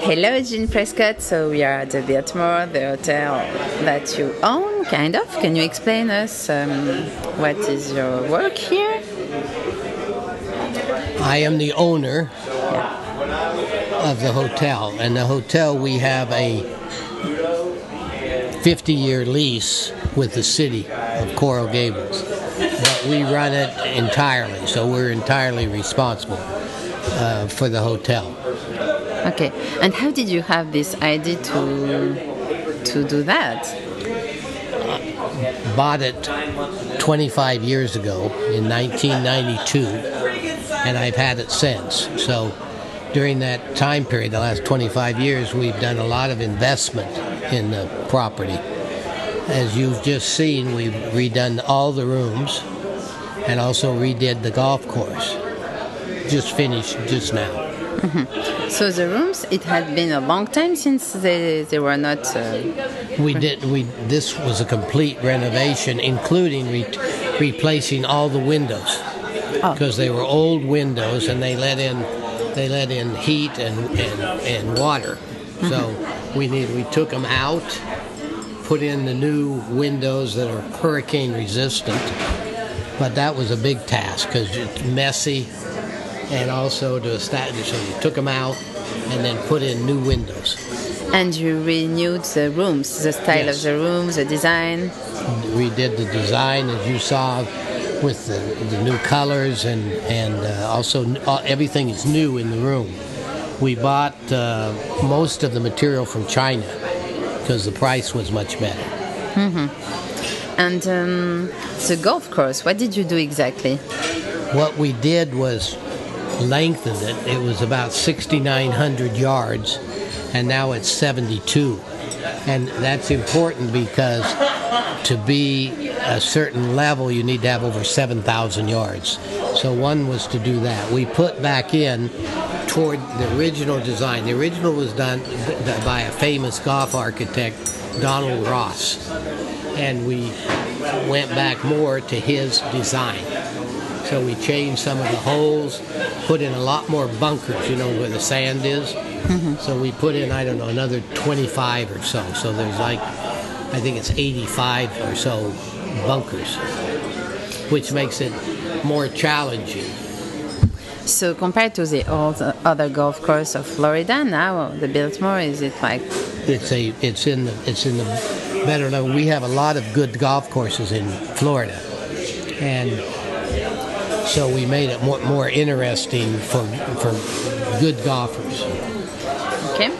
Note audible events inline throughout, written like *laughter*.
Hello, Gene Prescott. So we are at the Biltmore, the hotel that you own, kind of. Can you explain us um, what is your work here? I am the owner of the hotel, and the hotel we have a 50-year lease with the city of Coral Gables, but we run it entirely, so we're entirely responsible uh, for the hotel. Okay. And how did you have this idea to to do that? Bought it 25 years ago in 1992, and I've had it since. So during that time period, the last 25 years, we've done a lot of investment in the property. As you've just seen, we've redone all the rooms and also redid the golf course. Just finished just now. So the rooms, it had been a long time since they, they were not. Uh, We did. We this was a complete renovation, including re- replacing all the windows Oh. because they were old windows and they let in they let in heat and and, and water. So we need we took them out, put in the new windows that are hurricane resistant. But that was a big task because it's messy, and also to establish. So we took them out and then put in new windows. and you renewed the rooms, the style Yes. of the rooms, the design. we did the design as you saw with the, the new colors and and uh, also uh, everything is new in the room. We bought uh, most of the material from China because the price was much better. And um, the golf course, what did you do exactly? What we did was lengthen it. It was about 6,900 yards, and now it's 72. And that's important because to be a certain level, you need to have over 7,000 yards. So one was to do that. We put back in toward the original design. The original was done by a famous golf architect, Donald Ross. And we went back more to his design. So we changed some of the holes, put in a lot more bunkers, you know, where the sand is. So we put in, I don't know, another 25 or so. So there's like, I think it's 85 or so bunkers, which makes it more challenging. So compared to the old uh, other golf course of Florida, now the Biltmore is it like It's a, it's in the, it's in the better level. We have a lot of good golf courses in Florida, and so we made it more, more interesting for, for good golfers. okay?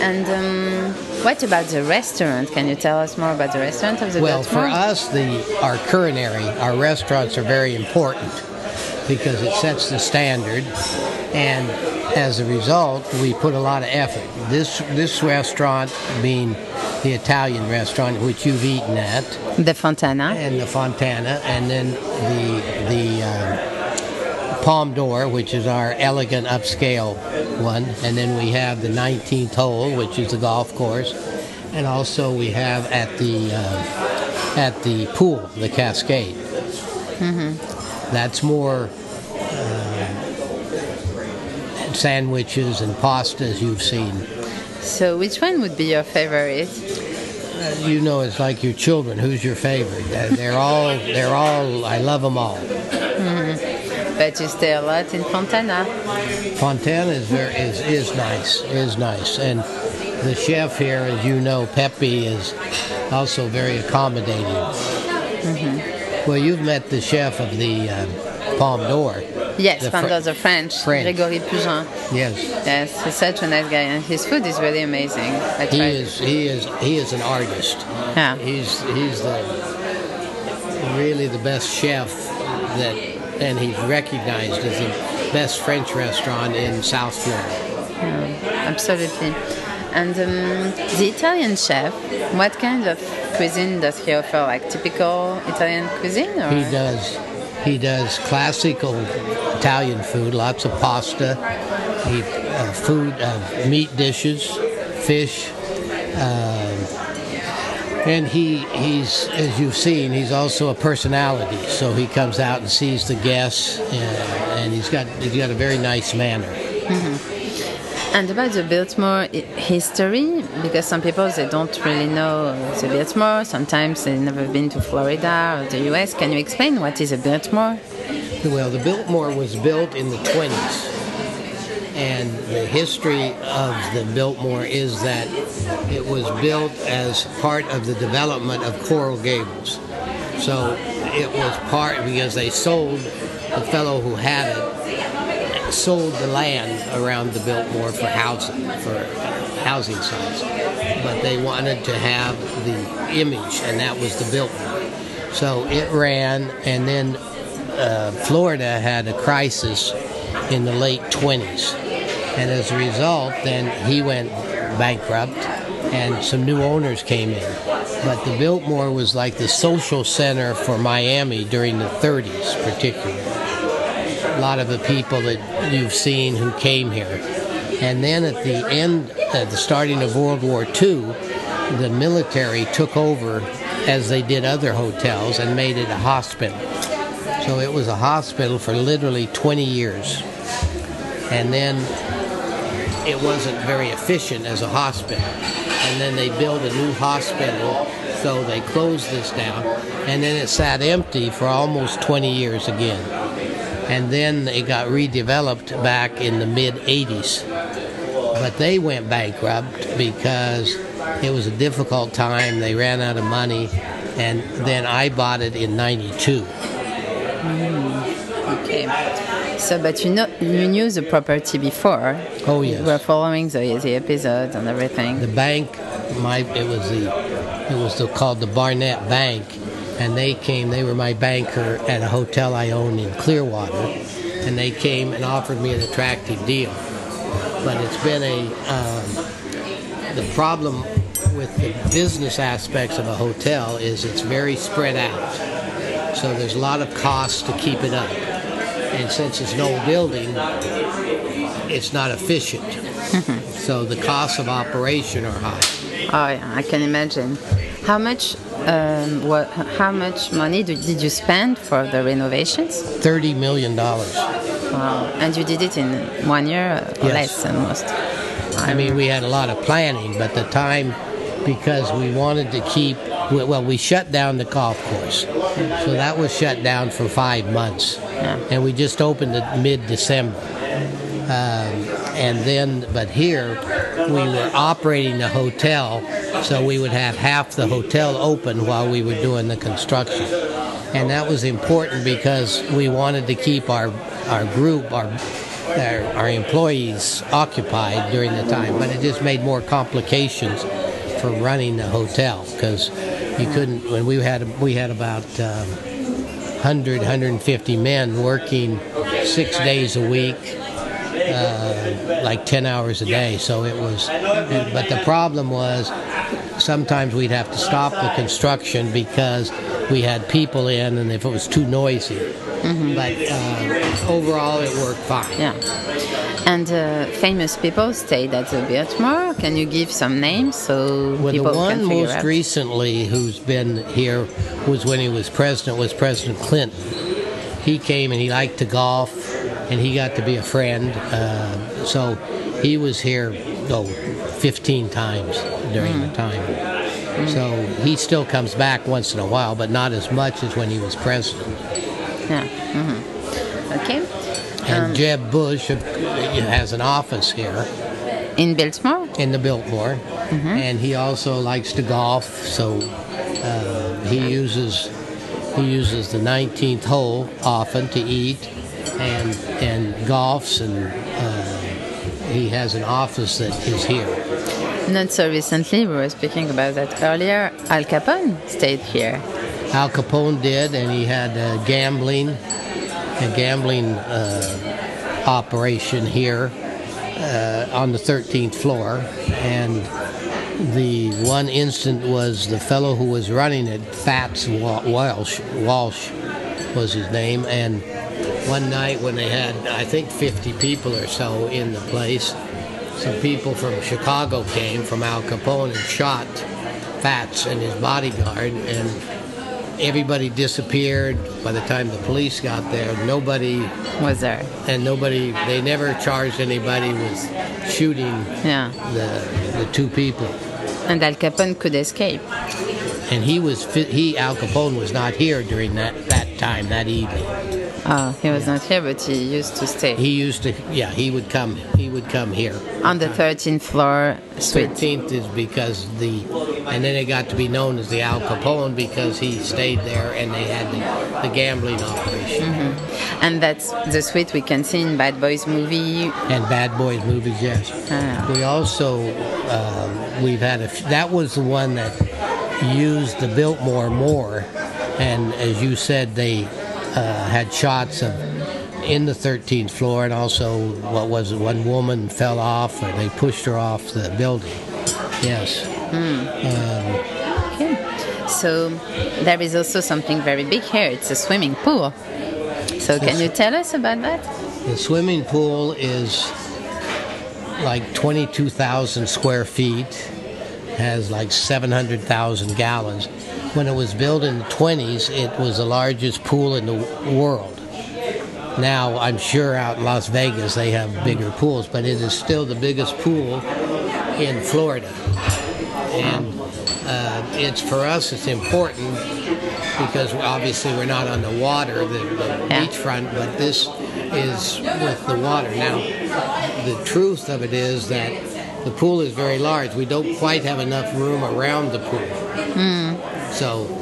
And um, what about the restaurant? Can you tell us more about the restaurant of the Well, for us, the our culinary, our restaurants are very important because it sets the standard, and as a result, we put a lot of effort. This this restaurant, being the Italian restaurant which you've eaten at, the Fontana. and the Fontana, and then the the uh, Palme d'Or, which is our elegant upscale one, and then we have the 19th hole, which is the golf course, and also we have at the uh, at the pool, the Cascade. That's more uh, sandwiches and pastas you've seen. So which one would be your favorite? You know, it's like your children. Who's your favorite? They're- all. They're all. I love them all. But you stay a lot in Fontana. Fontana is very is is nice. Is nice, and the chef here, as you know, Pepe is also very accommodating. Well, you've met the chef of the um, Palme d'Or. Yes, Palme Fr- the French, French. Gregory Pugin. Yes, Yes, he's such a nice guy, and his food is really amazing. I he tried. is. He is. He is an artist. Yeah. He's he's the really the best chef that, and he's recognized as the best French restaurant in South Florida. Absolutely. And um, the Italian chef, what kind of cuisine does he offer? Like typical Italian cuisine? Or? He does. He does classical Italian food, lots of pasta, uh, food, uh, meat dishes, fish, um, and he he's as you've seen, he's also a personality. So he comes out and sees the guests, and, and he's got he's got a very nice manner. And about the Biltmore history, because some people they don't really know the Biltmore. Sometimes they've never been to Florida or the U.S. Can you explain what is a Biltmore? Well, the Biltmore was built in the 20s. And the history of the Biltmore is that it was built as part of the development of Coral Gables. So it was part because they sold, the fellow who had it sold the land around the Biltmore for housing, for housing sites. But they wanted to have the image, and that was the Biltmore. So it ran, and then uh, Florida had a crisis in the late 20s. And as a result, then he went bankrupt and some new owners came in. But the Biltmore was like the social center for Miami during the 30s, particularly. A lot of the people that you've seen who came here. And then at the end, at the starting of World War II, the military took over as they did other hotels and made it a hospital. So it was a hospital for literally 20 years. And then it wasn't very efficient as a hospital. And then they built a new hospital, so they closed this down. And then it sat empty for almost 20 years again. And then it got redeveloped back in the mid 80s. But they went bankrupt because it was a difficult time. They ran out of money. And then I bought it in 92. Okay. So, but you know, you knew the property before. Oh, yes. You were following the, the episodes and everything. the bank my it was the it was the, called the Barnett Bank and they came they were my banker at a hotel I owned in Clearwater and they came and offered me an attractive deal but it's been a um, the problem with the business aspects of a hotel is it's very spread out so there's a lot of costs to keep it up and since it's an old building it's not efficient *laughs* so the costs of operation are high Oh, yeah, I can imagine. How much, um, what, how much money do, did you spend for the renovations? thirty million dollars. Wow. And you did it in one year or Yes. less almost. I mean, we had a lot of planning, but the time because we wanted to keep. Well, we shut down the golf course, so that was shut down for five months, and we just opened it mid-December. Um, and then, but here we were operating the hotel, so we would have half the hotel open while we were doing the construction, and that was important because we wanted to keep our our group, our our, our employees occupied during the time, but it just made more complications for running the hotel because you couldn't. When we had we had about um, 100, 150 men working six days a week, uh, like 10 hours a day. So it was, but the problem was sometimes we'd have to stop the construction because we had people in, and if it was too noisy. But uh, overall, it worked fine. Yeah. And uh, famous people stayed at the Biltmore. Can you give some names so Well, the people one can figure most out? recently who's been here was when he was president was President Clinton. He came and he liked to golf, and he got to be a friend. Uh, so he was here oh, 15 times during Hmm. the time. So he still comes back once in a while, but not as much as when he was president. Yeah. hmm Okay. And Um, Jeb Bush uh, has an office here. In Biltmore? in the Biltmore, and he also likes to golf. So uh, he uses he uses the 19th hole often to eat, and and golfs, and uh, he has an office that is here. Not so recently, we were speaking about that earlier. Al Capone stayed here. Al Capone did, and he had a gambling a gambling uh, operation here uh, on the 13th floor, and the one instant was the fellow who was running it, Fats Walsh, Walsh was his name, and one night when they had, I think, 50 people or so in the place, some people from Chicago came from Al Capone and shot Fats and his bodyguard, and everybody disappeared. By the time the police got there, nobody Was there? and nobody. They never charged anybody with shooting Yeah. the the two people. And Al Capone could escape. And he was he Al Capone was not here during that that time that evening. Oh, he was not here, but he used to stay He used to yeah he would come would come here. on the 13th floor suite. Thirteenth is because the and then it got to be known as the Al Capone because he stayed there and they had the, the gambling operation And that's the suite we can see in Bad Boys movie. and Bad Boys movies. Yes. Ah. We also um, we've had a that was the one that used the Biltmore more, and as you said, they uh, had shots of in the 13th floor, and also what was it? One woman fell off, or they pushed her off the building. Yes. Hmm. Um, okay. So there is also something very big here. It's a swimming pool. So can you tell us about that? The swimming pool is like 22,000 square feet, has like 700,000 gallons. When it was built in the 20s, it was the largest pool in the world. Now, I'm sure out in Las Vegas they have bigger pools, but it is still the biggest pool in Florida. And uh, it's for us, it's important because obviously we're not on the water, the, the Yeah. beachfront, but this is with the water. Now, the truth of it is that the pool is very large. We don't quite have enough room around the pool. So, uh,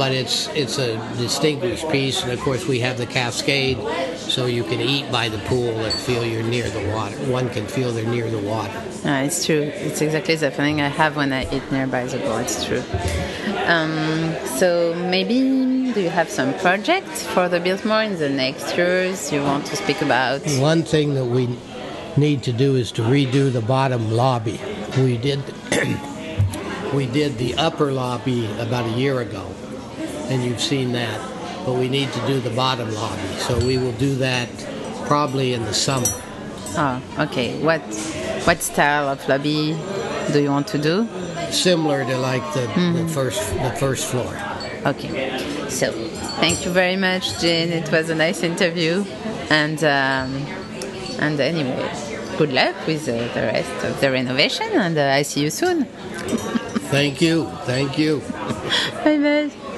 but it's it's a distinguished piece, and of course we have the cascade, so you can eat by the pool and feel you're near the water. One can feel they're near the water. It's true. It's exactly the feeling I have when I eat nearby the pool. It's true. Um, so maybe do you have some projects for the Biltmore in the next years you want to speak about? One thing that we need to do is to redo the bottom lobby. We did *clears throat* we did the upper lobby about a year ago, and you've seen that. But we need to do the bottom lobby, so we will do that probably in the summer. Oh, okay. What what style of lobby do you want to do? Similar to like the, the first the first floor. Okay. So thank you very much, Jane. It was a nice interview, and um, and anyway, good luck with uh, the rest of the renovation, and uh, I see you soon. Thank you, thank you. *laughs* Bye bye.